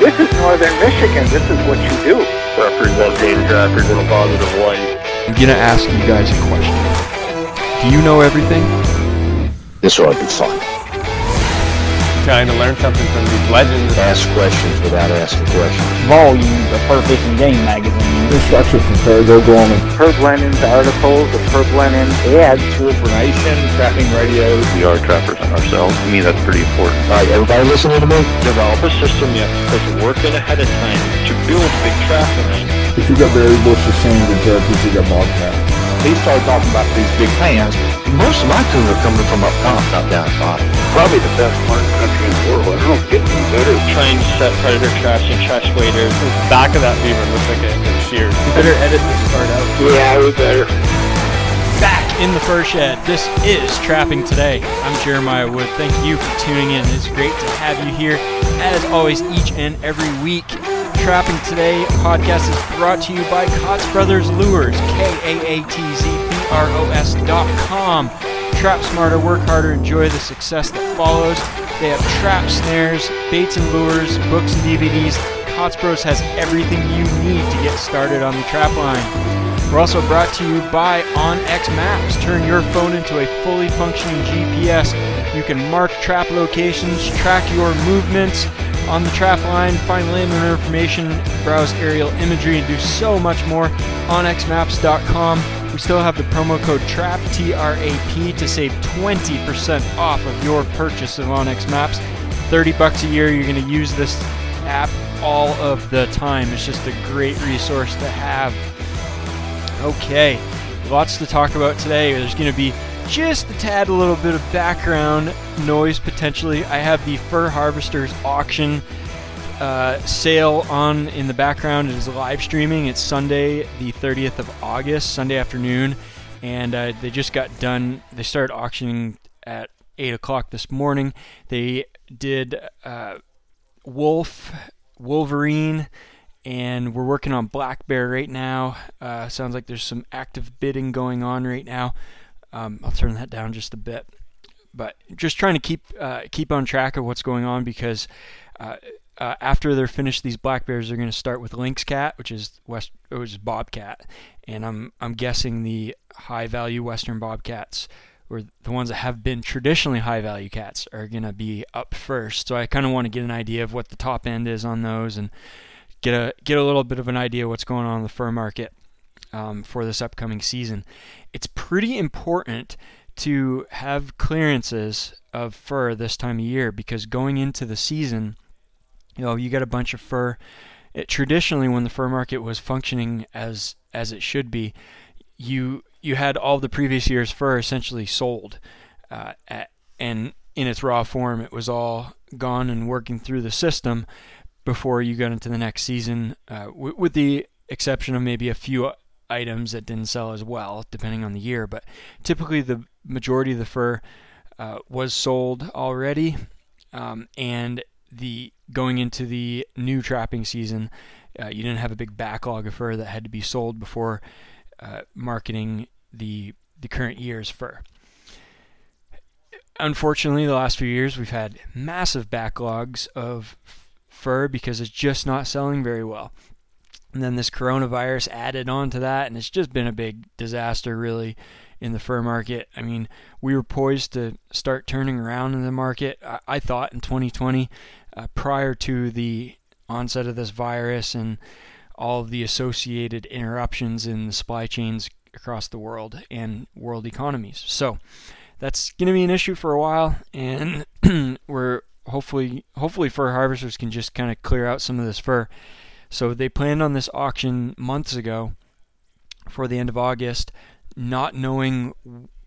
This is northern Michigan. This is what you do. Representing trappers in a positive light. I'm gonna ask you guys a question. Do you know everything? This will be fun. Trying to learn something from these legends. Ask questions without asking questions. Volumes of Fur Fishing Game magazine. Instruction from Terry Gorman. Herb Lennon's articles, the Herb Lennon ads. Information, trapping radios. We are trappers ourselves. To me, that's pretty important. All right, everybody listening to me? Develop a system you put work in ahead of time to build big trap line. If you got berry bushes, sand, and turkeys, you got bobcat. He started talking about these big pans. Most of my tuna are coming from up top, not down at bottom. Probably the best mark country in the world. I don't get any better. Trying to set predator traps and trash waders. The back of that beaver looks like it was sheared. You better edit this part out. Yeah, we better. Back in the fur shed. This is Trapping Today. I'm Jeremiah Wood. Thank you for tuning in. It's great to have you here, as always, each and every week. Trapping Today podcast is brought to you by Kaatz Brothers Lures, K-A-A-T-Z-B-R-O-S dot com. Trap smarter, work harder, enjoy the success that follows. They have trap snares, baits and lures, books and DVDs. Kaatz Bros has everything you need to get started on the trap line. We're also brought to you by OnX Maps. Turn your phone into a fully functioning GPS. You can mark trap locations, track your movements on the trap line, find landowner information, browse aerial imagery, and do so much more. on OnXMaps.com. We still have the promo code TRAP, T-R-A-P, to save 20% off of your purchase of OnX Maps. 30 bucks a year, you're going to use this app all of the time. It's just a great resource to have. Okay, lots to talk about today. There's going to be just a tad a little bit of background noise potentially. I have the Fur Harvesters auction uh, sale on in the background. It is live streaming. It's Sunday, the 30th of August, Sunday afternoon, and uh, they just got done. They started auctioning at 8 o'clock this morning. They did uh, Wolf, Wolverine, and we're working on Black Bear right now. Uh, sounds like there's some active bidding going on right now. Um, I'll turn that down just a bit, but just trying to keep uh, keep on track of what's going on because uh, uh, after they're finished these black bears, they're going to start with lynx cat, which is west, which is bobcat, and I'm I'm guessing the high value western bobcats or the ones that have been traditionally high value cats are going to be up first. So I kind of want to get an idea of what the top end is on those and get a get a little bit of an idea what's going on in the fur market um, for this upcoming season. It's pretty important to have clearances of fur this time of year because going into the season, you know, you got a bunch of fur. It, traditionally, when the fur market was functioning as as it should be, you you had all the previous year's fur essentially sold, uh, at, and in its raw form, it was all gone and working through the system before you got into the next season, uh, w- with the exception of maybe a few items that didn't sell as well, depending on the year. But typically, the majority of the fur uh, was sold already, um, and the going into the new trapping season, uh, you didn't have a big backlog of fur that had to be sold before uh, marketing the the current year's fur. Unfortunately, the last few years we've had massive backlogs of fur because it's just not selling very well. And then this coronavirus added on to that, and it's just been a big disaster, really, in the fur market. I mean, we were poised to start turning around in the market, I, I thought, in 2020, uh, prior to the onset of this virus and all of the associated interruptions in the supply chains across the world and world economies. So that's going to be an issue for a while, and we're hopefully hopefully fur harvesters can just kind of clear out some of this fur. So they planned on this auction months ago for the end of August, not knowing,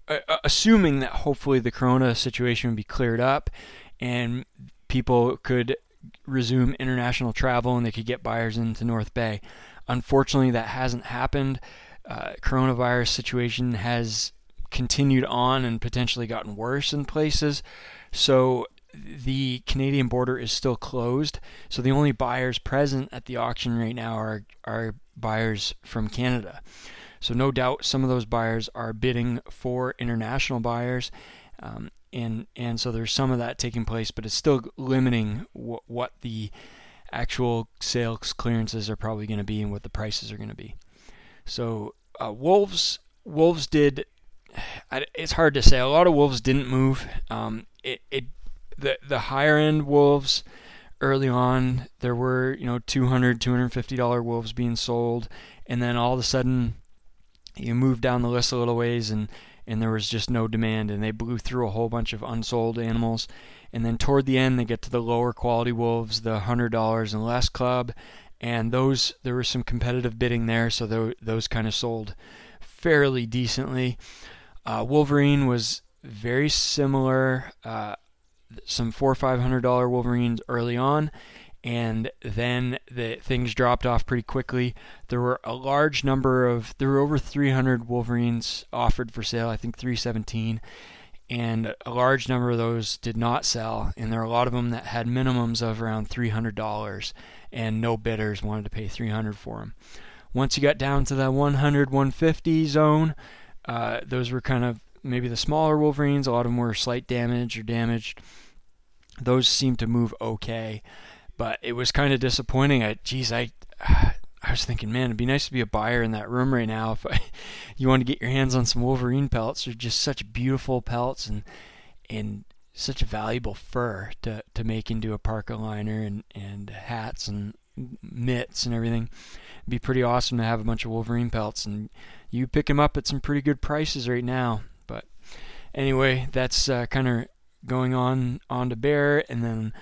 uh, assuming that hopefully the corona situation would be cleared up and people could resume international travel and they could get buyers into North Bay. Unfortunately, that hasn't happened. Uh, coronavirus situation has continued on and potentially gotten worse in places. So the Canadian border is still closed. So the only buyers present at the auction right now are are buyers from Canada. So no doubt some of those buyers are bidding for international buyers. Um, and and so there's some of that taking place, but it's still limiting wh- what the actual sales clearances are probably going to be and what the prices are going to be. So uh, wolves wolves did. It's hard to say. A lot of wolves didn't move. Um, it, it the the higher end wolves early on there were you know 200 250 dollar wolves being sold. And then all of a sudden you move down the list a little ways and and there was just no demand and they blew through a whole bunch of unsold animals. And then toward the end they get to the lower quality wolves the hundred dollars and less club. And those there was some competitive bidding there so those, those kind of sold fairly decently. Uh, wolverine was very similar. Uh, some four or five hundred dollar wolverines early on and then the things dropped off pretty quickly. There were a large number of there were over 300 Wolverines offered for sale. I think 317, and a large number of those did not sell. And there are a lot of them that had minimums of around $300, and no bidders wanted to pay 300 for them. Once you got down to that 100 150 zone, uh, those were kind of maybe the smaller Wolverines. A lot of them were slight damage or damaged. Those seemed to move okay but it was kind of disappointing. I, geez, I, I was thinking, man, it'd be nice to be a buyer in that room right now. If I, you want to get your hands on some Wolverine pelts, they're just such beautiful pelts and and such valuable fur to to make into a parka liner and and hats and mitts and everything. It'd be pretty awesome to have a bunch of Wolverine pelts, and you pick them up at some pretty good prices right now. But anyway, that's uh, kind of going on on to bear, and then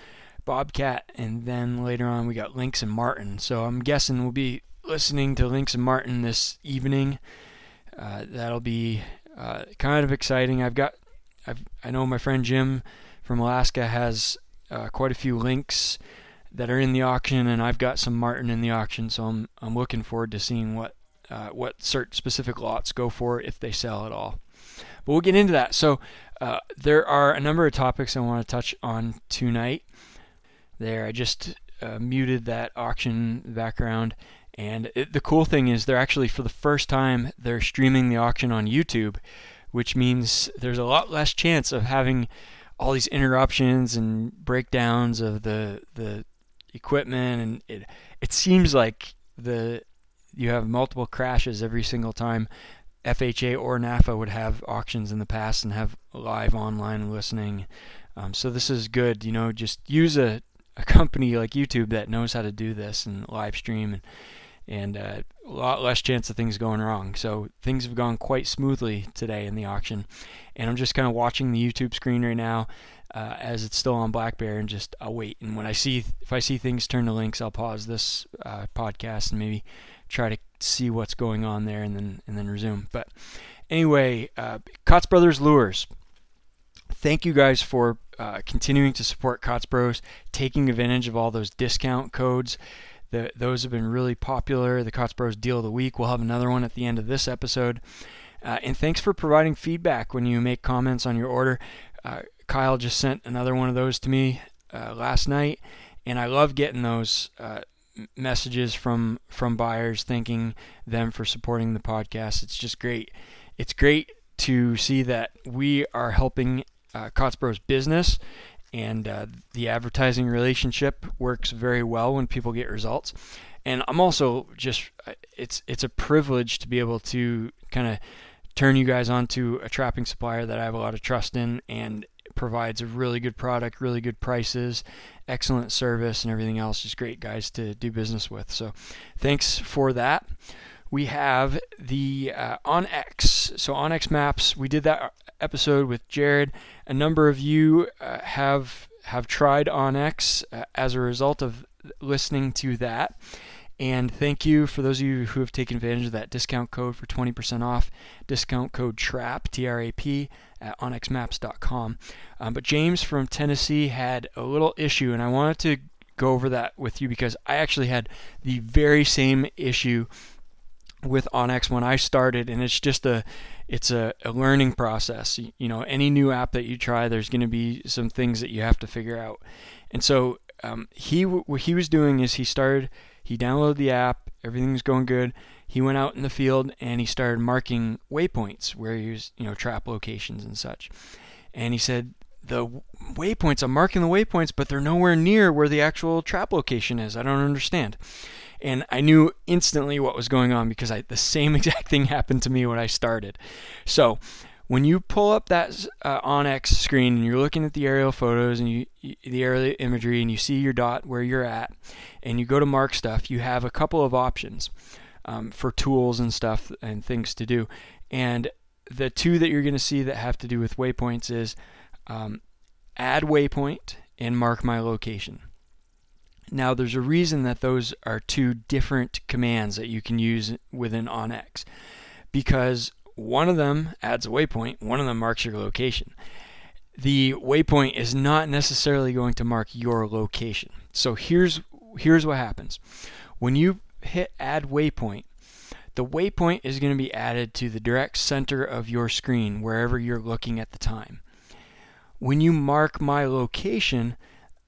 Bobcat, and then later on we got Lynx and Marten. So I'm guessing we'll be listening to Lynx and Marten this evening. Uh, that'll be uh, kind of exciting. I've got, I've, I know my friend Jim from Alaska has uh, quite a few Lynx that are in the auction, and I've got some Marten in the auction. So I'm I'm looking forward to seeing what uh, what certain specific lots go for if they sell at all. But we'll get into that. So uh, there are a number of topics I want to touch on tonight there. I just uh, muted that auction background. And it, the cool thing is, they're actually, for the first time, they're streaming the auction on YouTube, which means there's a lot less chance of having all these interruptions and breakdowns of the the equipment. And it it seems like the you have multiple crashes every single time. FHA or NAFA would have auctions in the past and have live online listening. Um, so this is good. You know, just use a a company like YouTube that knows how to do this and live stream and and uh, a lot less chance of things going wrong. So things have gone quite smoothly today in the auction, and I'm just kind of watching the YouTube screen right now uh, as it's still on Black Bear and just I'll wait. And when I see if I see things turn to lynx, I'll pause this uh, podcast and maybe try to see what's going on there and then and then resume. But anyway, uh, Brothers Lures thank you guys for uh, continuing to support Kaatz Bros, taking advantage of all those discount codes. The, those have been really popular. The Kaatz Bros Deal of the Week. We'll have another one at the end of this episode. Uh, and thanks for providing feedback when you make comments on your order. Uh, Kyle just sent another one of those to me uh, last night, and I love getting those uh, messages from from buyers thanking them for supporting the podcast. It's just great. It's great to see that we are helping uh, business, and uh, the advertising relationship works very well when people get results. And I'm also just uh, it's it's a privilege to be able to kind of turn you guys onto a trapping supplier that I have a lot of trust in and provides a really good product, really good prices, excellent service, and everything else. Just great guys to do business with. So, thanks for that we have the uh, onX. So onX Maps, we did that episode with Jared. A number of you uh, have have tried onX uh, as a result of listening to that. And thank you for those of you who have taken advantage of that discount code for 20% off. Discount code TRAP, T R A P, at onxmaps.com. Um, but James from Tennessee had a little issue, and I wanted to go over that with you because I actually had the very same issue with onX when I started, and it's just a it's a, a learning process. You know, any new app that you try, there's going to be some things that you have to figure out. And so um, he what he was doing is he started he downloaded the app, everything's going good. He went out in the field and he started marking waypoints where he was, you know, trap locations and such. And he said the waypoints, I'm marking the waypoints, but they're nowhere near where the actual trap location is. I don't understand and I knew instantly what was going on because I, the same exact thing happened to me when I started. So when you pull up that uh, onX screen and you're looking at the aerial photos and you, the aerial imagery and you see your dot where you're at and you go to mark stuff, you have a couple of options um, for tools and stuff and things to do. And the two that you're going to see that have to do with waypoints is um, add waypoint and mark my location. Now, there's a reason that those are two different commands that you can use within onX because one of them adds a waypoint, one of them marks your location. The waypoint is not necessarily going to mark your location. So here's here's what happens. When you hit add waypoint, the waypoint is going to be added to the direct center of your screen wherever you're looking at the time. When you mark my location,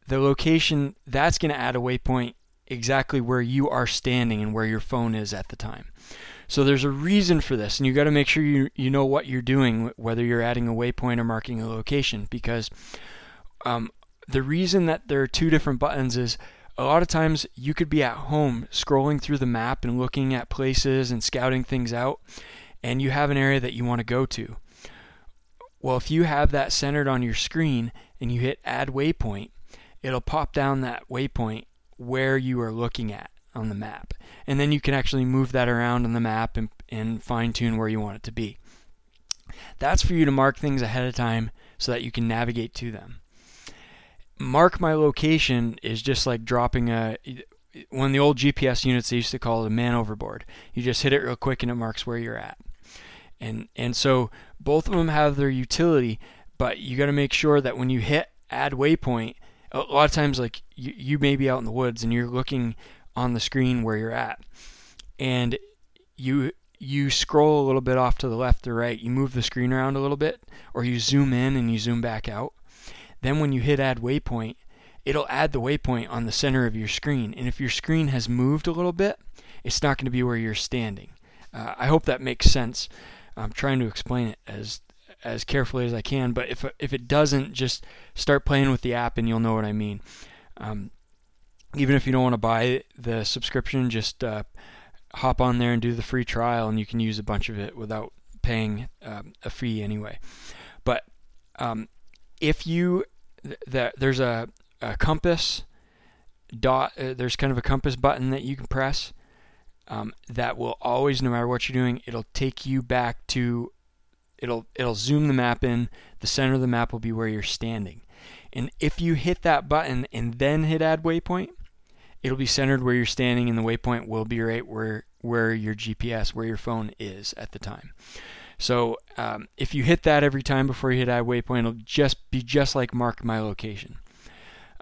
the location that's going to add a waypoint exactly where you are standing and where your phone is at the time. So there's a reason for this, and you got to make sure you you know what you're doing, whether you're adding a waypoint or marking a location, because um, the reason that there are two different buttons is a lot of times you could be at home scrolling through the map and looking at places and scouting things out, and you have an area that you want to go to. Well, if you have that centered on your screen and you hit add waypoint, it'll pop down that waypoint where you are looking at on the map. And then you can actually move that around on the map and, and fine tune where you want it to be. That's for you to mark things ahead of time so that you can navigate to them. Mark my location is just like dropping a one of the old GPS units they used to call it a man overboard. You just hit it real quick and it marks where you're at. And and so both of them have their utility, but you got to make sure that when you hit add waypoint a lot of times like you, you may be out in the woods and you're looking on the screen where you're at and you you scroll a little bit off to the left or right you move the screen around a little bit or you zoom in and you zoom back out then when you hit add waypoint it'll add the waypoint on the center of your screen and if your screen has moved a little bit it's not going to be where you're standing uh, i hope that makes sense i'm trying to explain it as as carefully as I can. But if if it doesn't, just start playing with the app and you'll know what I mean. Um, even if you don't want to buy the subscription, just uh, hop on there and do the free trial, and you can use a bunch of it without paying um, a fee anyway. But um, if you th- there's a, a compass dot, uh, there's kind of a compass button that you can press. Um, that will always, no matter what you're doing, it'll take you back to it'll it'll zoom the map in. The center of the map will be where you're standing. And if you hit that button and then hit add waypoint, it'll be centered where you're standing and the waypoint will be right where where your GPS, where your phone is at the time. So um, if you hit that every time before you hit add waypoint, it'll just be just like mark my location.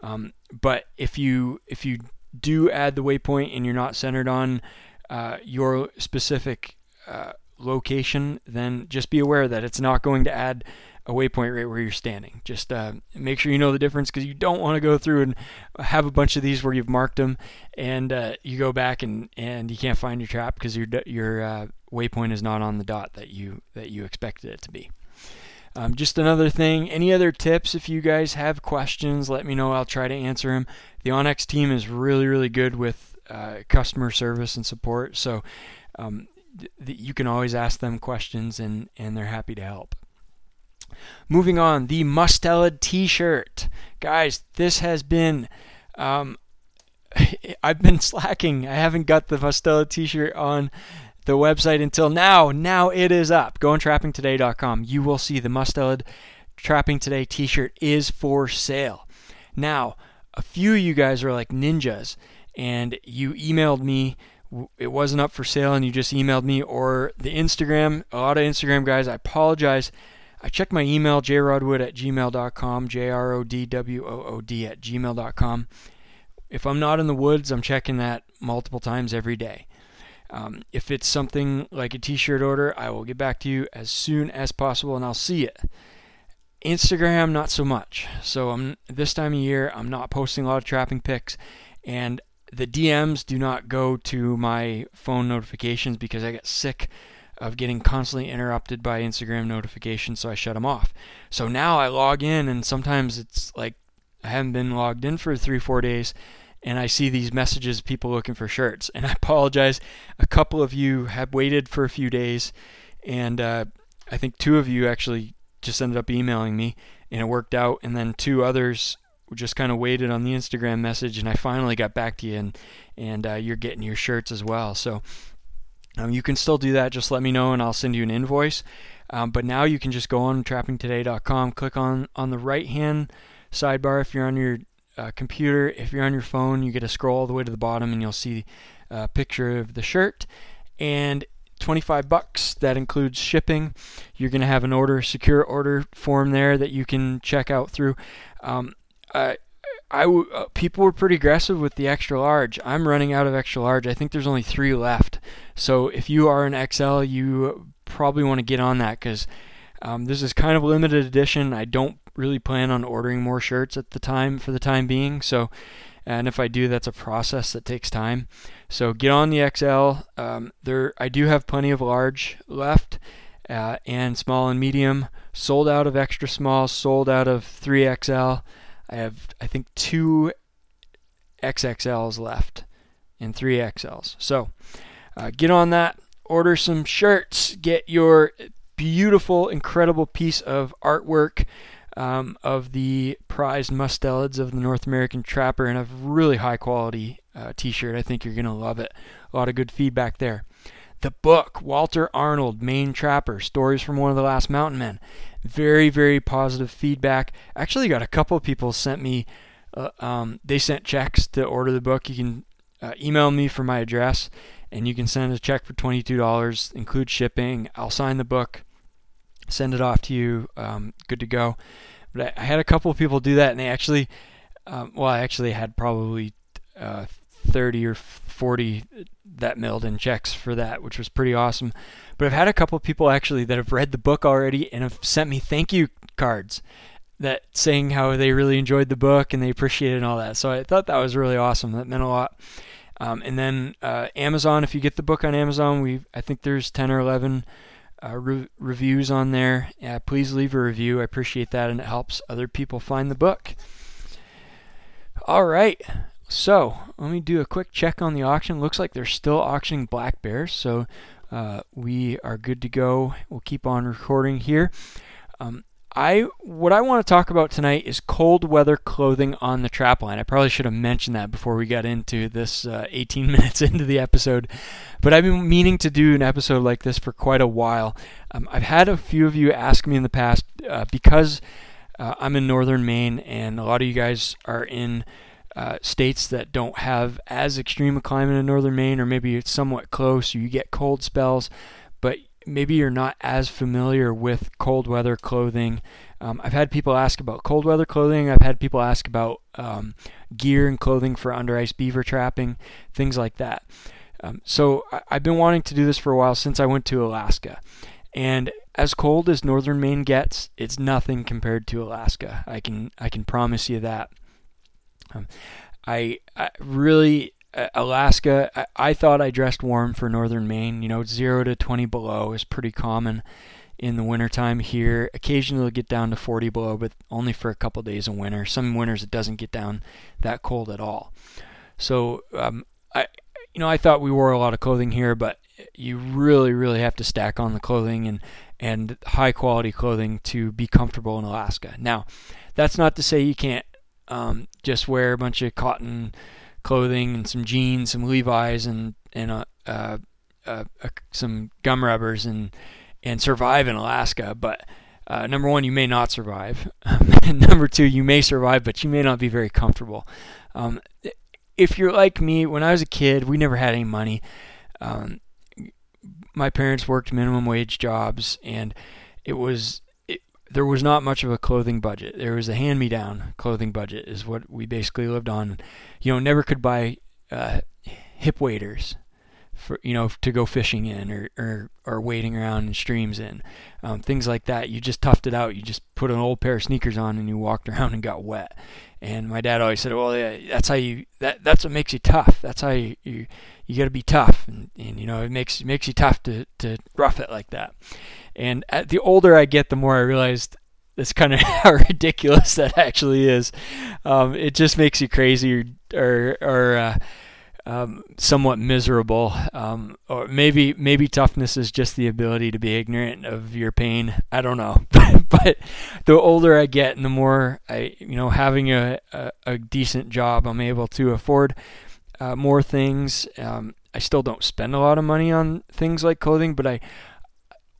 Um, but if you if you do add the waypoint and you're not centered on uh, your specific uh, location, then just be aware that it's not going to add a waypoint right where you're standing. Just uh, make sure you know the difference because you don't want to go through and have a bunch of these where you've marked them and uh, you go back and, and you can't find your trap because your your uh, waypoint is not on the dot that you that you expected it to be. Um, just another thing. Any other tips? If you guys have questions, let me know. I'll try to answer them. The onX team is really really good with uh, customer service and support. So um, you can always ask them questions and, and they're happy to help. Moving on, the Mustelid t-shirt. Guys, this has been um, I've been slacking. I haven't got the Mustelid t-shirt on the website until now. Now it is up. Go on trappingtoday.com. You will see the Mustelid Trapping Today t-shirt is for sale. Now, a few of you guys are like ninjas and you emailed me it wasn't up for sale and you just emailed me or the Instagram, a lot of Instagram guys, I apologize. I checked my email, jrodwood at gmail.com, J R O D W O O D at gmail.com. if I'm not in the woods, I'm checking that multiple times every day. Um, if it's something like a t-shirt order, I will get back to you as soon as possible and I'll see it. Instagram, not so much. So I'm this time of year, I'm not posting a lot of trapping pics, and the DMs do not go to my phone notifications because I get sick of getting constantly interrupted by Instagram notifications, so I shut them off. So now I log in, and sometimes it's like I haven't been logged in for three, four days, and I see these messages people looking for shirts. And I apologize. A couple of you have waited for a few days, and uh, I think two of you actually just ended up emailing me, and it worked out. And then two others just kind of waited on the Instagram message, and I finally got back to you, and and uh, you're getting your shirts as well. So um, you can still do that. Just let me know, and I'll send you an invoice. Um, but now you can just go on trappingtoday.com, click on on the right hand sidebar if you're on your uh, computer. If you're on your phone, you get to scroll all the way to the bottom, and you'll see a picture of the shirt. And 25 bucks. That includes shipping. You're going to have an order, secure order form there that you can check out through. Um, I, I w- uh, people were pretty aggressive with the extra large. I'm running out of extra large. I think there's only three left. So if you are an XL, you probably want to get on that because um, this is kind of limited edition. I don't really plan on ordering more shirts at the time for the time being. So, and if I do, that's a process that takes time. So get on the XL. Um, there, I do have plenty of large left. Uh, and small and medium sold out of extra small, sold out of 3XL. I have, I think, two XXLs left and three XLs. So uh, get on that, order some shirts, get your beautiful, incredible piece of artwork um, of the prized mustelids of the North American Trapper in a really high quality uh, t shirt. I think you're going to love it. A lot of good feedback there. The book, Walter Arnold, Maine Trapper, Stories from One of the Last Mountain Men. Very, very positive feedback. Actually, got a couple of people sent me, uh, um, they sent checks to order the book. You can uh, email me for my address and you can send a check for $22, include shipping. I'll sign the book, send it off to you. Um, good to go. But I, I, had a couple of people do that and they actually, um, well, I actually had probably uh, 30 or 40 that mailed in checks for that, which was pretty awesome. But I've had a couple people actually that have read the book already and have sent me thank you cards that saying how they really enjoyed the book and they appreciated and all that. So I thought that was really awesome. That meant a lot. Um, and then uh, Amazon, if you get the book on Amazon, we I think there's 10 or 11 uh, re- reviews on there. Yeah, please leave a review. I appreciate that, and it helps other people find the book. All right, so let me do a quick check on the auction. Looks like they're still auctioning black bears, so uh, we are good to go. We'll keep on recording here. Um, I what I want to talk about tonight is cold weather clothing on the trap line. I probably should have mentioned that before we got into this uh, 18 minutes into the episode, but I've been meaning to do an episode like this for quite a while. Um, I've had a few of you ask me in the past uh, because uh, I'm in northern Maine and a lot of you guys are in uh, states that don't have as extreme a climate in northern Maine, or maybe it's somewhat close, you get cold spells, but maybe you're not as familiar with cold weather clothing. Um, I've had people ask about cold weather clothing. I've had people ask about um, gear and clothing for under ice beaver trapping, things like that. Um, so I, I've been wanting to do this for a while since I went to Alaska. And as cold as northern Maine gets, it's nothing compared to Alaska. I can I can promise you that. Um, I, I, really uh, Alaska. I, I, thought I dressed warm for northern Maine. You know, zero to 20 below is pretty common in the wintertime here. Occasionally it'll get down to 40 below, but only for a couple days in winter. Some winters it doesn't get down that cold at all. So um, I, you know, I thought we wore a lot of clothing here, but you really, really have to stack on the clothing and and high quality clothing to be comfortable in Alaska. Now, that's not to say you can't um, just wear a bunch of cotton clothing and some jeans, some Levi's, and and uh, uh, uh, some gum rubbers and and survive in Alaska. But uh, number one, you may not survive. number two, you may survive, but you may not be very comfortable. Um, if you're like me, when I was a kid, we never had any money. Um, my parents worked minimum wage jobs, and it was there was not much of a clothing budget. There was a hand-me-down clothing budget, is what we basically lived on. You know, never could buy uh, hip waders for you know to go fishing in or or, or wading around in streams in. Um, things like that. You just toughed it out. You just put an old pair of sneakers on and you walked around and got wet. And my dad always said well yeah, that's how you that that's what makes you tough. That's how you you, you got to be tough and, and you know it makes makes you tough to to rough it like that and at, the older I get the more I realized that's kind of how ridiculous that actually is um, it just makes you crazy or or, or uh, um, somewhat miserable. Um, or maybe maybe toughness is just the ability to be ignorant of your pain. I don't know. but the older I get, and the more I, you know, having a, a, a decent job, I'm able to afford uh, more things. Um, I still don't spend a lot of money on things like clothing, but I,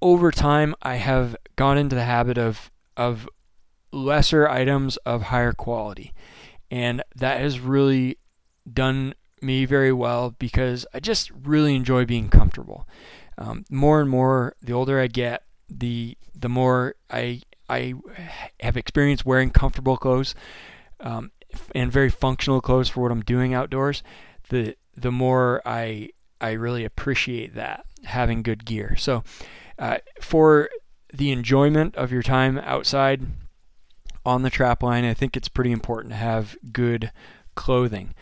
over time, I have gone into the habit of of lesser items of higher quality, and that has really done me very well because I just really enjoy being comfortable. Um, more and more, the older I get, the the more I I have experienced wearing comfortable clothes um, and very functional clothes for what I'm doing outdoors. The the more I I really appreciate that having good gear. So uh, for the enjoyment of your time outside on the trap line, I think it's pretty important to have good clothing.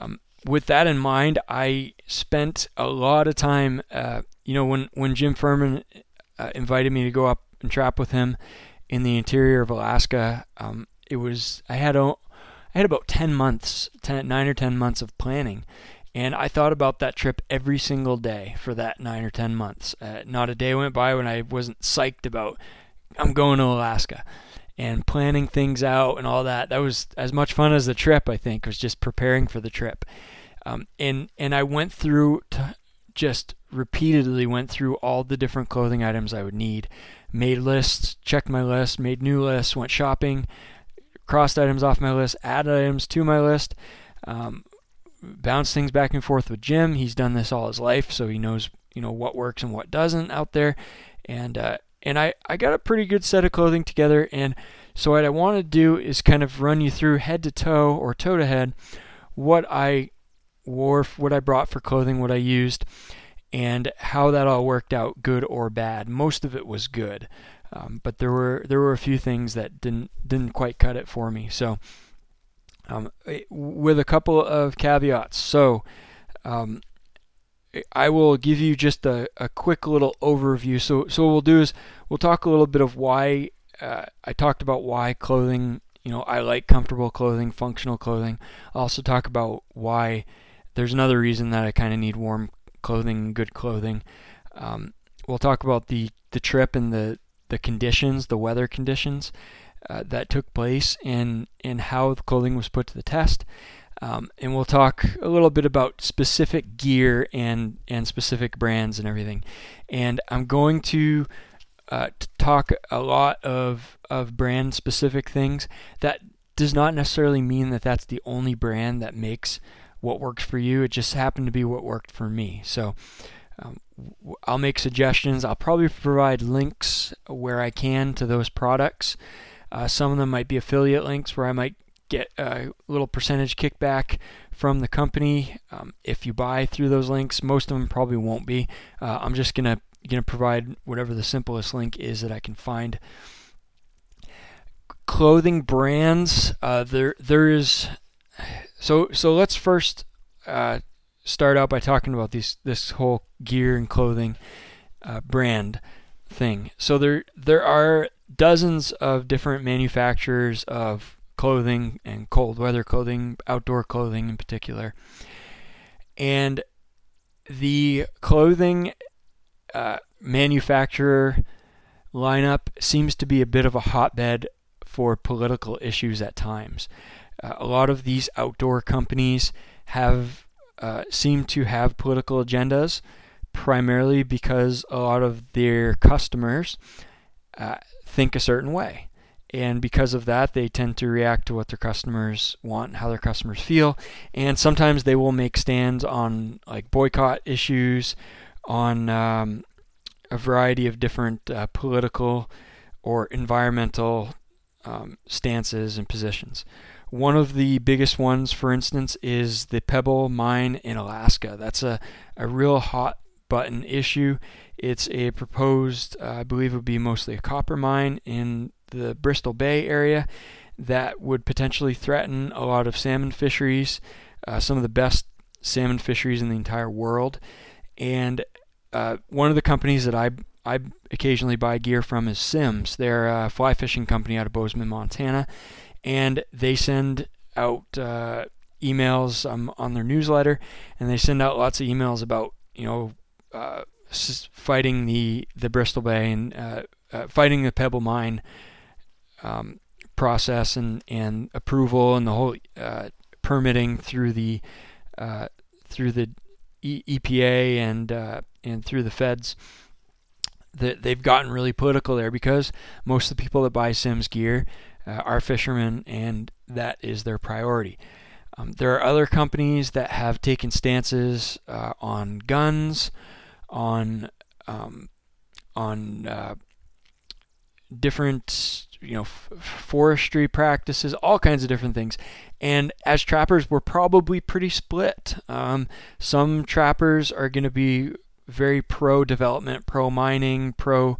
Um, with that in mind, I spent a lot of time. Uh, you know, when when Jim Furman uh, invited me to go up and trap with him in the interior of Alaska, um, it was I had a, I had about ten months, 10, nine or ten months of planning, and I thought about that trip every single day for that nine or ten months. Uh, not a day went by when I wasn't psyched about I'm going to Alaska and planning things out and all that. That was as much fun as the trip. I think was just preparing for the trip. Um, and and I went through just repeatedly went through all the different clothing items I would need, made lists, checked my list, made new lists, went shopping, crossed items off my list, added items to my list, um, bounced things back and forth with Jim. He's done this all his life, so he knows you know what works and what doesn't out there, and uh, and I I got a pretty good set of clothing together, and so what I want to do is kind of run you through head to toe or toe to head what I wore, what I brought for clothing, what I used, and how that all worked out, good or bad. Most of it was good, um, but there were there were a few things that didn't didn't quite cut it for me. So, um, eh, with a couple of caveats. So, um, I will give you just a, a quick little overview. So, so what we'll do is we'll talk a little bit of why uh, I talked about why clothing. You know, I like comfortable clothing, functional clothing. I'll also talk about why there's another reason that I kind of need warm clothing, good clothing. Um, we'll talk about the, the trip and the, the conditions, the weather conditions uh, that took place, and, and how the clothing was put to the test. Um, and we'll talk a little bit about specific gear and, and specific brands and everything. And I'm going to uh, talk a lot of, of brand specific things. That does not necessarily mean that that's the only brand that makes what works for you. It just happened to be what worked for me. So um, I'll make suggestions. I'll probably provide links where I can to those products. Uh, some of them might be affiliate links where I might get a little percentage kickback from the company um, if you buy through those links. Most of them probably won't be. Uh, I'm just gonna gonna provide whatever the simplest link is that I can find. Clothing brands. Uh, there there is so so let's first uh, start out by talking about these this whole gear and clothing uh, brand thing. So there there are dozens of different manufacturers of clothing and cold weather clothing, outdoor clothing in particular, and the clothing uh, manufacturer lineup seems to be a bit of a hotbed for political issues at times. Uh, a lot of these outdoor companies have uh, seem to have political agendas, primarily because a lot of their customers uh, think a certain way. And because of that, they tend to react to what their customers want how their customers feel. And sometimes they will make stands on like boycott issues, on um, a variety of different uh, political or environmental um, stances and positions. One of the biggest ones, for instance, is the Pebble Mine in Alaska. That's a, a real hot button issue. It's a proposed, uh, I believe it would be mostly a copper mine in the Bristol Bay area that would potentially threaten a lot of salmon fisheries, uh, some of the best salmon fisheries in the entire world. And uh, one of the companies that I I occasionally buy gear from is Simms. They're a fly fishing company out of Bozeman, Montana, and they send out uh, emails um, on their newsletter, and they send out lots of emails about you know uh, fighting the the Bristol Bay and uh, uh, fighting the Pebble Mine um, process and and approval and the whole uh, permitting through the uh, through the e- EPA and and through the feds that they've gotten really political there because most of the people that buy Simms gear uh, are fishermen, and that is their priority. Um, there are other companies that have taken stances uh, on guns, on um, on uh, different you know f- forestry practices, all kinds of different things. And as trappers, we're probably pretty split. Um, some trappers are going to be very pro development, pro mining, pro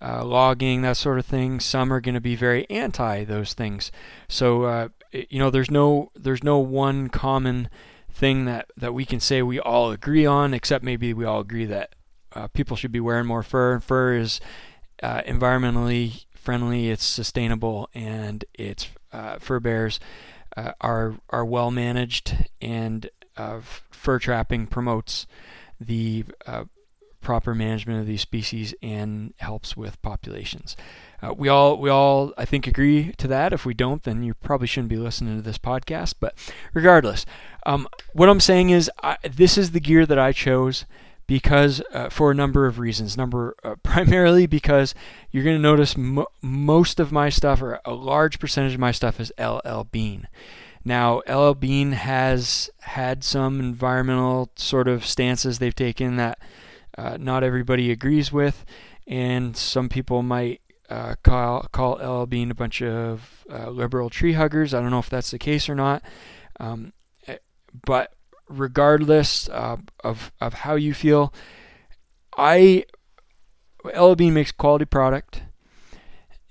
uh, logging, that sort of thing. Some are going to be very anti those things. So uh, you know, there's no there's no one common thing that that we can say we all agree on, except maybe we all agree that uh, people should be wearing more fur. Fur is uh, environmentally friendly, it's sustainable, and it's uh, fur bears uh, are are well managed, and fur trapping promotes the uh, proper management of these species and helps with populations. Uh, we all we all I think agree to that. If we don't, then you probably shouldn't be listening to this podcast. But regardless, um, what I'm saying is I, this is the gear that I chose because uh, for a number of reasons. Number uh, primarily because you're going to notice mo- most of my stuff or a large percentage of my stuff is LL Bean. Now, LL Bean has had some environmental sort of stances they've taken that uh, not everybody agrees with, and some people might uh, call call LL Bean a bunch of uh, liberal tree huggers. I don't know if that's the case or not, um, eh, but regardless uh, of of how you feel, I LL Bean makes quality product,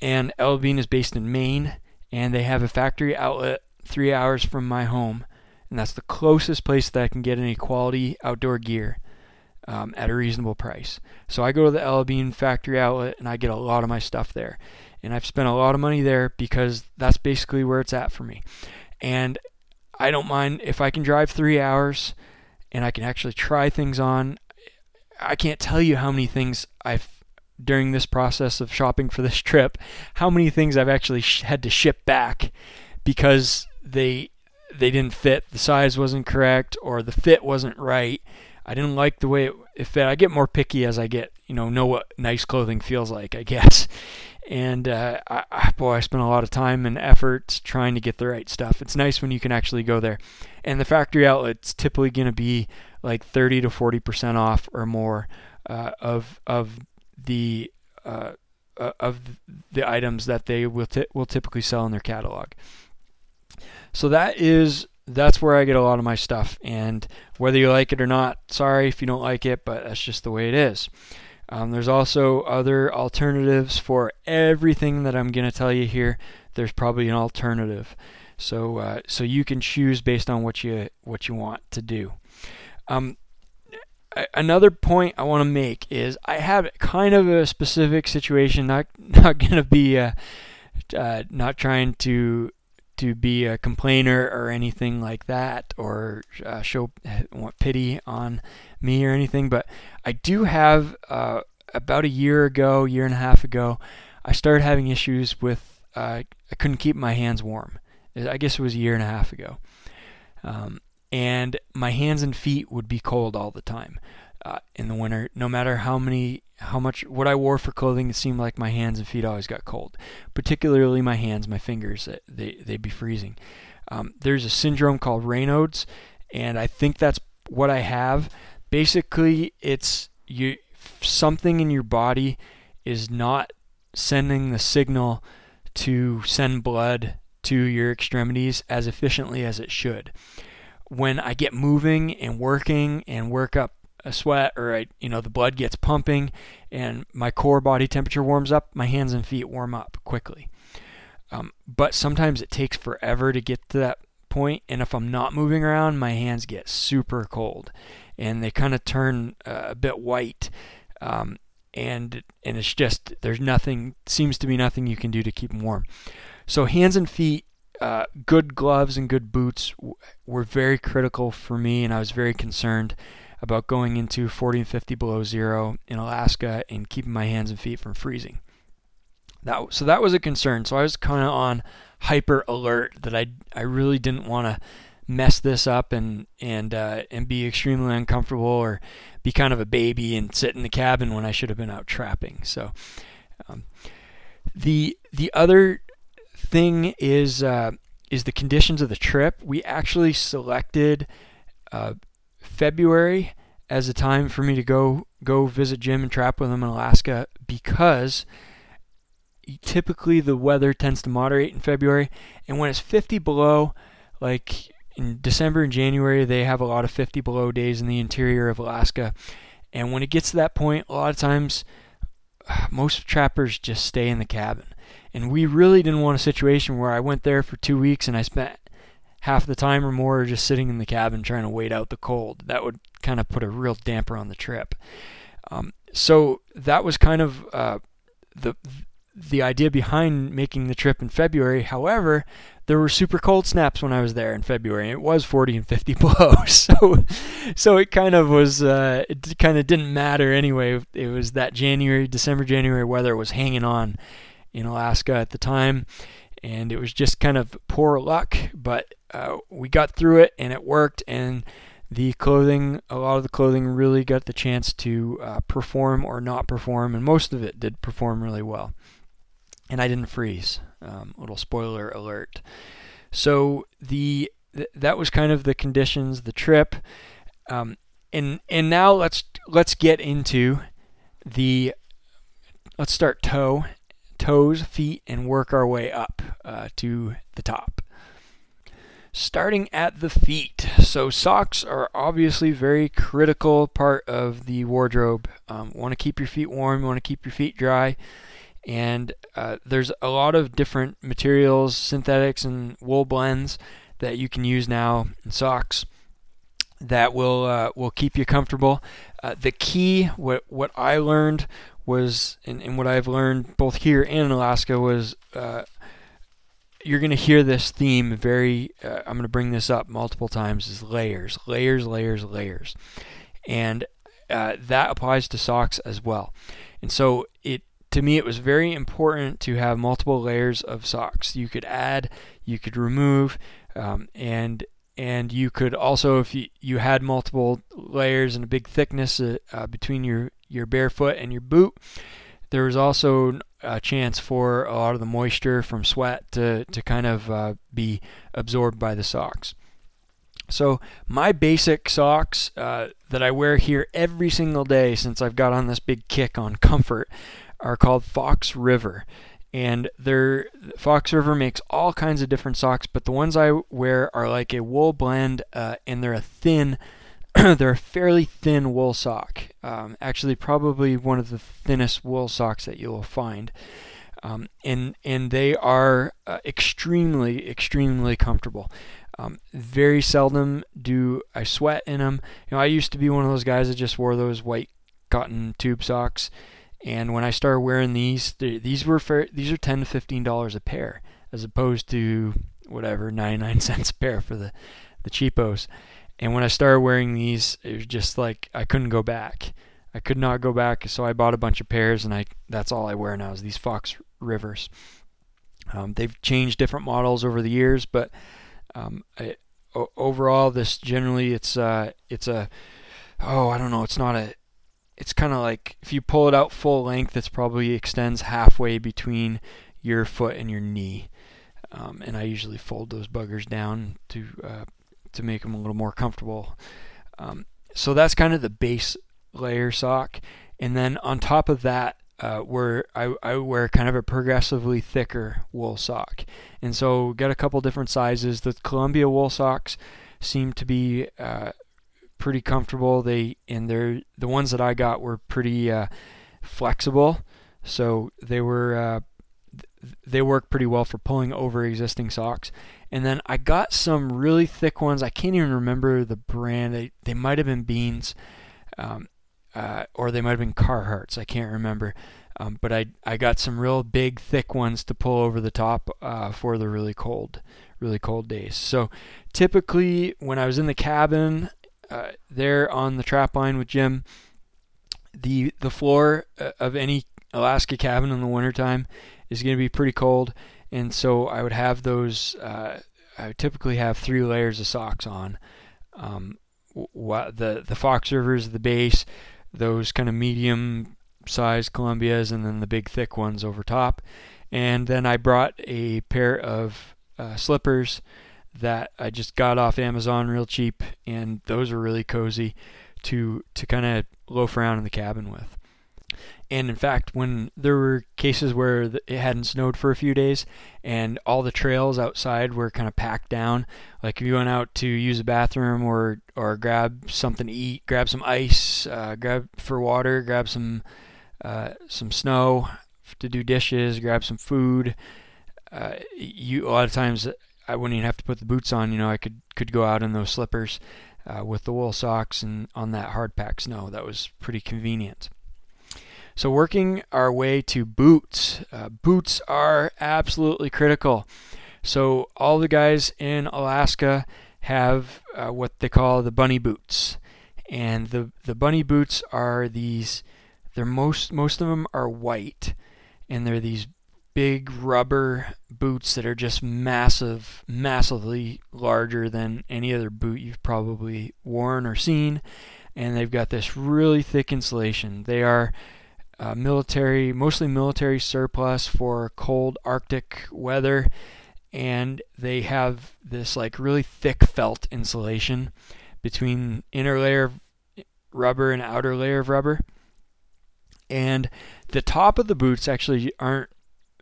and LL Bean is based in Maine, and they have a factory outlet three hours from my home, and that's the closest place that I can get any quality outdoor gear um, at a reasonable price. So I go to the LL Bean factory outlet and I get a lot of my stuff there. And I've spent a lot of money there because that's basically where it's at for me. And I don't mind if I can drive three hours and I can actually try things on. I can't tell you how many things I've during this process of shopping for this trip, how many things I've actually sh- had to ship back because they they didn't fit, the size wasn't correct, or the fit wasn't right. I didn't like the way it, it fit. I get more picky as I get, you know, know what nice clothing feels like, I guess. And uh, I, boy, I spent a lot of time and effort trying to get the right stuff. It's nice when you can actually go there. And the factory outlet's typically going to be like 30 to 40 percent off or more uh, of of the uh, uh of the items that they will t- will typically sell in their catalog. So that is that's where I get a lot of my stuff. And whether you like it or not, sorry if you don't like it, but that's just the way it is. Um, there's also other alternatives for everything that I'm going to tell you here. There's probably an alternative, so uh, so you can choose based on what you what you want to do. Um, another point I want to make is I have kind of a specific situation. Not not going to be uh, uh, not trying to to be a complainer or anything like that or uh, show pity on me or anything, but I do have uh, about a year ago, year and a half ago, I started having issues with uh, I couldn't keep my hands warm. I guess it was a year and a half ago. Um, and my hands and feet would be cold all the time uh, in the winter, no matter how many how much what I wore for clothing, it seemed like my hands and feet always got cold. Particularly my hands, my fingers, they they'd be freezing. Um, there's a syndrome called Raynaud's, and I think that's what I have. Basically, it's you something in your body is not sending the signal to send blood to your extremities as efficiently as it should. When I get moving and working and work up a sweat or I, you know the blood gets pumping and my core body temperature warms up, my hands and feet warm up quickly. Um, but sometimes it takes forever to get to that point, and if I'm not moving around, my hands get super cold, and they kind of turn uh, a bit white. Um, and and it's just there's nothing seems to be nothing you can do to keep them warm. So hands and feet, uh, good gloves and good boots w- were very critical for me, and I was very concerned about going into 40 and 50 below zero in Alaska and keeping my hands and feet from freezing. That so that was a concern. So I was kind of on hyper alert that I I really didn't want to mess this up and and uh, and be extremely uncomfortable or be kind of a baby and sit in the cabin when I should have been out trapping. So um, the the other thing is uh, is the conditions of the trip. We actually selected uh, February as a time for me to go go visit Jim and trap with him in Alaska because typically the weather tends to moderate in February, and when it's 50 below, like in December and January, they have a lot of 50 below days in the interior of Alaska. And when it gets to that point, a lot of times most trappers just stay in the cabin. And we really didn't want a situation where I went there for two weeks and I spent half the time or more just sitting in the cabin trying to wait out the cold. That would kind of put a real damper on the trip. Um, so that was kind of uh, the the idea behind making the trip in February. However, there were super cold snaps when I was there in February. It was 40 and 50 below, so so it kind of was uh, it kind of didn't matter anyway. It was that January, December, January weather was hanging on in Alaska at the time, and it was just kind of poor luck. But uh, we got through it, and it worked. And the clothing, a lot of the clothing, really got the chance to uh, perform or not perform, and most of it did perform really well and I didn't freeze. Um, little spoiler alert. So the th- that was kind of the conditions, the trip, um, and and now let's let's get into the let's start toe, toes, feet, and work our way up uh, to the top. Starting at the feet. So socks are obviously very critical part of the wardrobe. Um, want to keep your feet warm. You want to keep your feet dry and uh, there's a lot of different materials, synthetics and wool blends that you can use now in socks that will uh, will keep you comfortable. Uh, the key, what what I learned was, and, and, what I've learned both here and in Alaska was, uh, you're going to hear this theme very. Uh, I'm going to bring this up multiple times: is layers, layers, layers, layers, and uh, that applies to socks as well. And so it to me, it was very important to have multiple layers of socks. You could add, you could remove, um, and and you could also, if you, you had multiple layers and a big thickness uh, uh, between your your bare foot and your boot, there was also a chance for a lot of the moisture from sweat to to kind of uh, be absorbed by the socks. So my basic socks uh, that I wear here every single day since I've got on this big kick on comfort are called Fox River. And they're, Fox River makes all kinds of different socks, but the ones I wear are like a wool blend, uh, and they're a thin, they're a fairly thin wool sock. Um, actually, probably one of the thinnest wool socks that you'll find. Um, and and they are uh, extremely extremely comfortable. Um, very seldom do I sweat in them. You know, I used to be one of those guys that just wore those white cotton tube socks, and when I started wearing these, these were for, these are ten to fifteen dollars a pair, as opposed to whatever ninety nine cents a pair for the the cheapos. And when I started wearing these, it was just like I couldn't go back. I could not go back, so I bought a bunch of pairs, and I that's all I wear now is these Fox Rivers. Um, they've changed different models over the years, but um, I, o- overall, this generally it's uh, it's a oh I don't know, it's not a it's kind of like if you pull it out full length, it probably extends halfway between your foot and your knee. Um, and I usually fold those buggers down to uh, to make them a little more comfortable. Um, so that's kind of the base layer sock, and then on top of that, uh, where I, I wear kind of a progressively thicker wool sock. And so get a couple different sizes. The Columbia wool socks seem to be uh, pretty comfortable. They and they're the ones that I got were pretty uh, flexible, so they were uh, they work pretty well for pulling over existing socks. And then I got some really thick ones. I can't even remember the brand. They they might have been Beans, um, uh, or they might have been Carhartts. I can't remember. Um, but I I got some real big thick ones to pull over the top uh, for the really cold really cold days. So typically when I was in the cabin uh, there on the trap line with Jim, the the floor uh, of any Alaska cabin in the wintertime is going to be pretty cold, and so I would have those. Uh, I would typically have three layers of socks on. Um, the the Fox Rivers, the base, those kind of medium sized Columbias, and then the big thick ones over top. And then I brought a pair of uh, slippers that I just got off Amazon real cheap, and those are really cozy to to kind of loaf around in the cabin with. And in fact, when there were cases where it hadn't snowed for a few days and all the trails outside were kind of packed down, like if you went out to use a bathroom or or grab something to eat, grab some ice, uh, grab for water, grab some uh, some snow to do dishes, grab some food. Uh, you a lot of times I wouldn't even have to put the boots on. You know, I could could go out in those slippers uh, with the wool socks and on that hard pack snow. That was pretty convenient. So, working our way to boots. Uh, boots are absolutely critical. So, all the guys in Alaska have uh, what they call the bunny boots. And the, the bunny boots are these, they're most, most of them are white. And they're these big rubber boots that are just massive, massively larger than any other boot you've probably worn or seen. And they've got this really thick insulation. They are uh, military, mostly military surplus for cold Arctic weather, and they have this like really thick felt insulation between inner layer of rubber and outer layer of rubber. And the top of the boots actually aren't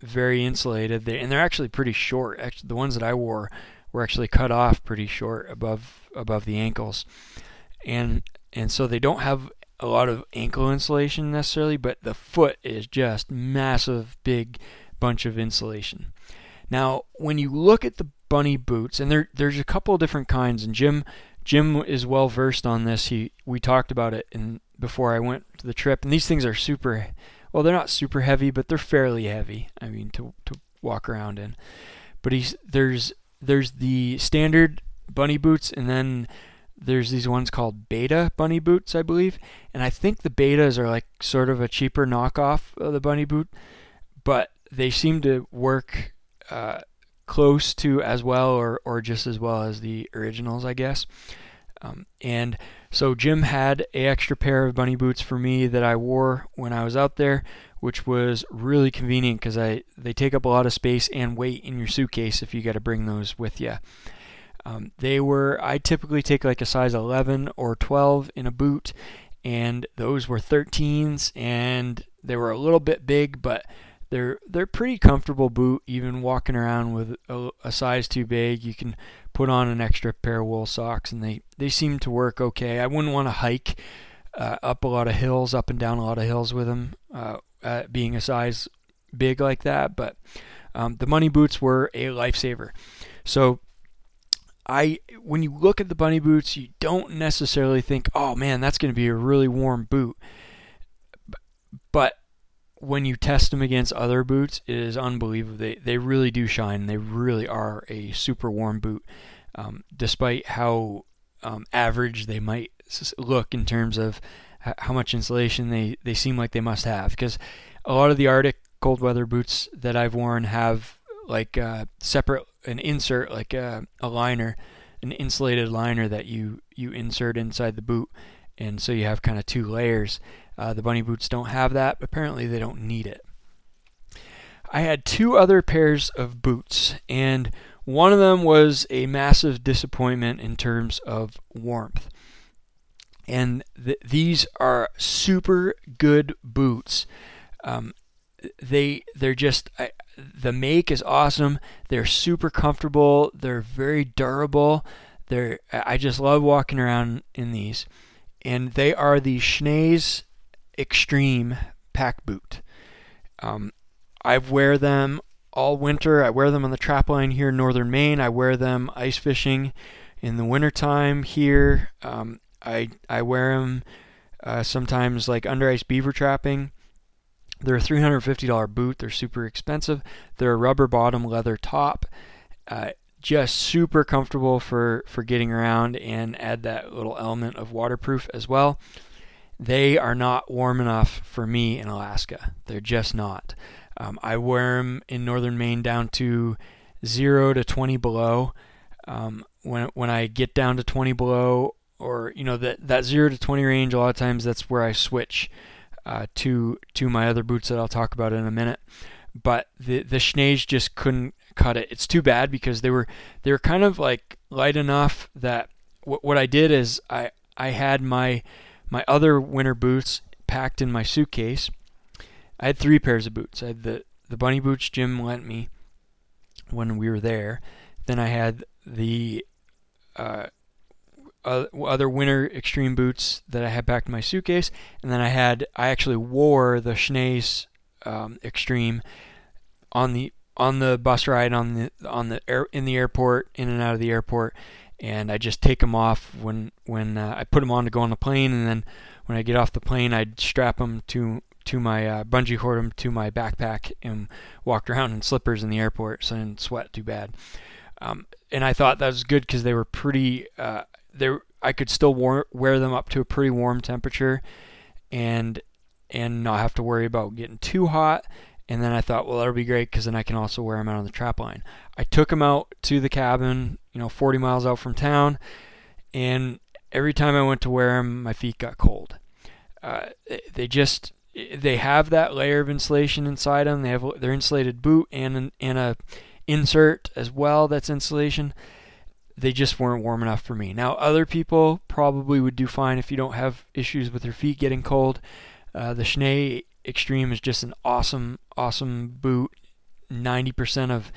very insulated, they, and they're actually pretty short. Actually, the ones that I wore were actually cut off pretty short above above the ankles, and and so they don't have a lot of ankle insulation necessarily, but the foot is just massive, big bunch of insulation. Now, when you look at the bunny boots, and there there's a couple of different kinds, and Jim Jim is well versed on this. He we talked about it in before I went to the trip, and these things are super. Well, they're not super heavy, but they're fairly heavy. I mean, to to walk around in. But he's there's there's the standard bunny boots, and then there's these ones called Beta bunny boots, I believe, and I think the Betas are like sort of a cheaper knockoff of the bunny boot, but they seem to work uh, close to as well or, or just as well as the originals, I guess. Um, and so Jim had a extra pair of bunny boots for me that I wore when I was out there, which was really convenient because I they take up a lot of space and weight in your suitcase if you got to bring those with you. Um, they were, I typically take like a size 11 or 12 in a boot, and those were 13s, and they were a little bit big, but they're they're pretty comfortable boot. Even walking around with a, a size too big, you can put on an extra pair of wool socks, and they they seem to work okay. I wouldn't want to hike uh, up a lot of hills, up and down a lot of hills with them, uh, uh, being a size big like that. But um, the bunny boots were a lifesaver. So I when you look at the bunny boots, you don't necessarily think, "Oh man, that's going to be a really warm boot." But when you test them against other boots, it is unbelievable. They they really do shine. They really are a super warm boot, um, despite how um, average they might look in terms of how much insulation they, they seem like they must have. Because a lot of the Arctic cold weather boots that I've worn have like uh, separate an insert like a, a liner, an insulated liner that you you insert inside the boot, and so you have kind of two layers. Uh, the bunny boots don't have that. Apparently, they don't need it. I had two other pairs of boots, and one of them was a massive disappointment in terms of warmth. And th- these are super good boots Um, they they're just I, the make is awesome. They're super comfortable. They're very durable. They're I just love walking around in these, and they are the Schnees Extreme Pack Boot. Um, I wear them all winter. I wear them on the trap line here in northern Maine. I wear them ice fishing in the wintertime here. Um, I I wear them uh, sometimes like under ice beaver trapping. They're a $350 boot. They're super expensive. They're a rubber bottom, leather top. Uh, just super comfortable for, for getting around and add that little element of waterproof as well. They are not warm enough for me in Alaska. They're just not. Um, I wear them in northern Maine down to 0 to 20 below. Um, when, when I get down to 20 below, or you know that that 0 to 20 range, a lot of times that's where I switch uh, to to my other boots that I'll talk about in a minute. But the the Schnees just couldn't cut it. It's too bad because they were they were kind of like light enough that what what I did is I I had my my other winter boots packed in my suitcase. I had three pairs of boots. I had the the bunny boots Jim lent me when we were there. Then I had the uh, other winter extreme boots that I had packed in my suitcase, and then I had I actually wore the Schnees um, Extreme on the on the bus ride on the on the air in the airport in and out of the airport, and I just take them off when when uh, I put them on to go on the plane, and then when I get off the plane, I'd strap them to to my uh, bungee cord them to my backpack and walked around in slippers in the airport, so I didn't sweat too bad. Um, and I thought that was good because they were pretty. Uh, they I could still war- wear them up to a pretty warm temperature, and and not have to worry about getting too hot. And then I thought, well, that'll be great because then I can also wear them out on the trap line. I took them out to the cabin, you know, 40 miles out from town, and every time I went to wear them, my feet got cold. Uh, they just they have that layer of insulation inside them. They have their insulated boot and and a insert as well that's insulation they just weren't warm enough for me. Now, other people probably would do fine if you don't have issues with your feet getting cold. Uh, the Schnee Extreme is just an awesome, awesome boot. 90% of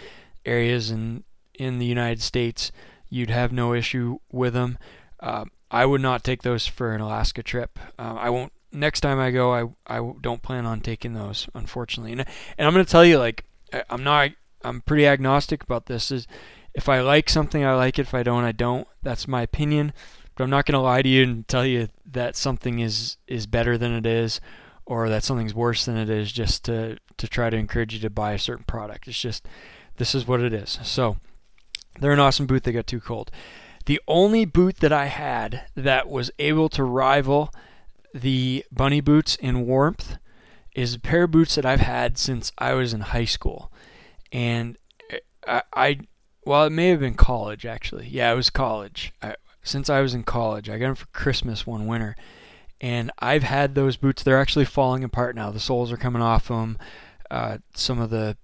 areas in in the United States, you'd have no issue with them. Uh, I would not take those for an Alaska trip. Uh, I won't. Next time I go, I I don't plan on taking those, unfortunately. And and I'm gonna tell you, like, I'm not. I'm pretty agnostic about this. Is if I like something, I like it. If I don't, I don't. That's my opinion. But I'm not going to lie to you and tell you that something is is better than it is, or that something's worse than it is, just to to try to encourage you to buy a certain product. It's just this is what it is. So they're an awesome boot. They got too cold. The only boot that I had that was able to rival the bunny boots in warmth is a pair of boots that I've had since I was in high school, and I, I well, it may have been college actually. Yeah, it was college. I, since I was in college, I got them for Christmas one winter, and I've had those boots. They're actually falling apart now. The soles are coming off them. Uh, some of the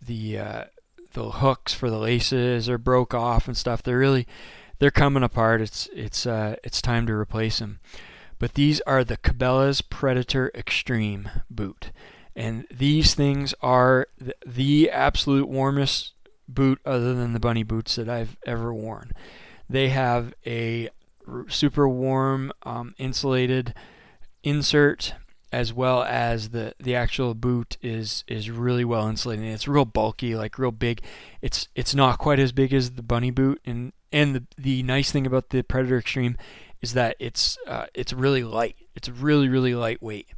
the uh, the hooks for the laces are broke off and stuff. They're really they're coming apart. It's it's uh, it's time to replace them. But these are the Cabela's Predator Extreme boot, and these things are the, the absolute warmest boot other than the bunny boots that I've ever worn. They have a super warm um, insulated insert as well as the the actual boot is is really well insulated. It's real bulky, like real big. It's it's not quite as big as the bunny boot, and and the the nice thing about the Predator Extreme is that it's uh, it's really light. It's really really lightweight.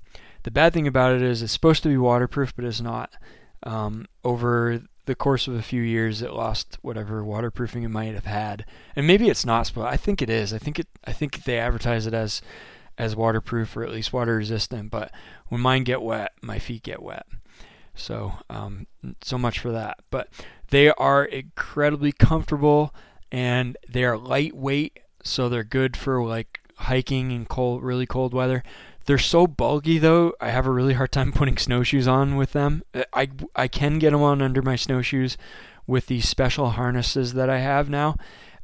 The bad thing about it is it's supposed to be waterproof, but it's not. Um, over the course of a few years, it lost whatever waterproofing it might have had, and maybe it's not. But I think it is. I think it. I think they advertise it as as waterproof or at least water resistant. But when mine get wet, my feet get wet. So um, so much for that. But they are incredibly comfortable and they are lightweight, so they're good for like hiking in cold, really cold weather. They're so bulky though. I have a really hard time putting snowshoes on with them. I I can get them on under my snowshoes with these special harnesses that I have now,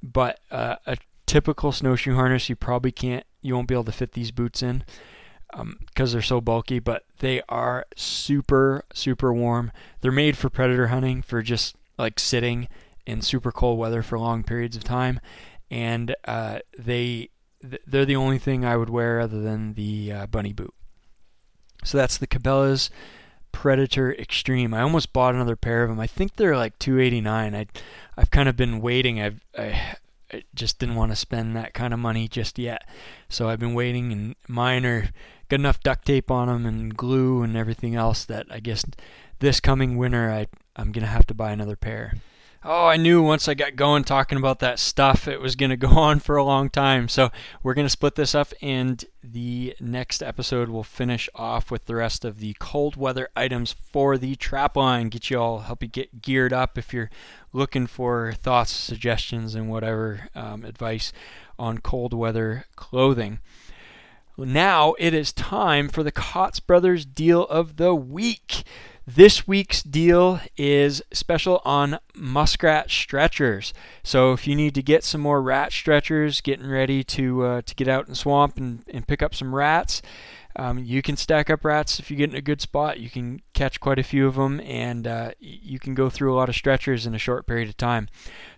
but uh, a typical snowshoe harness you probably can't. You won't be able to fit these boots in. because they're so bulky, but they are super, super warm. They're made for predator hunting, for just like sitting in super cold weather for long periods of time, and uh, they they're the only thing I would wear other than the uh, bunny boot. So that's the Cabela's Predator Extreme. I almost bought another pair of them. I think they're like 289. I I've kind of been waiting. I've I, I just didn't want to spend that kind of money just yet. So I've been waiting and mine are got enough duct tape on them and glue and everything else that I guess this coming winter I I'm to have to buy another pair. Oh, I knew once I got going talking about that stuff, it was going to go on for a long time. So we're going to split this up, and the next episode will finish off with the rest of the cold weather items for the trap line. Get you all, help you get geared up if you're looking for thoughts, suggestions, and whatever um, advice on cold weather clothing. Now it is time for the Kaatz Brothers deal of the week. This week's deal is special on muskrat stretchers. So if you need to get some more rat stretchers, getting ready to uh, to get out in the swamp and, and pick up some rats, um, you can stack up rats if you get in a good spot. You can catch quite a few of them, and uh, you can go through a lot of stretchers in a short period of time.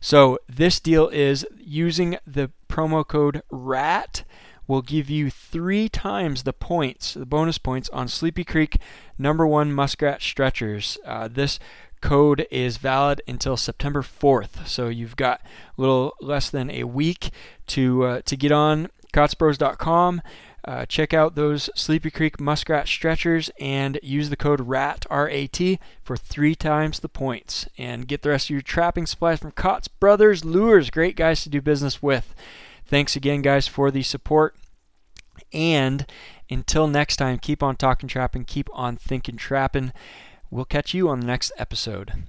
So this deal is using the promo code RAT will give you three times the points, the bonus points on Sleepy Creek number one muskrat stretchers. Uh, this code is valid until September 4th, so you've got a little less than a week to uh, to get on kaatzbros.com. Uh, check out those Sleepy Creek muskrat stretchers and use the code RAT R-A-T for three times the points and get the rest of your trapping supplies from Kaatz Brothers Lures. Great guys to do business with. Thanks again, guys, for the support. And until next time, keep on talking trapping, keep on thinking trapping. We'll catch you on the next episode.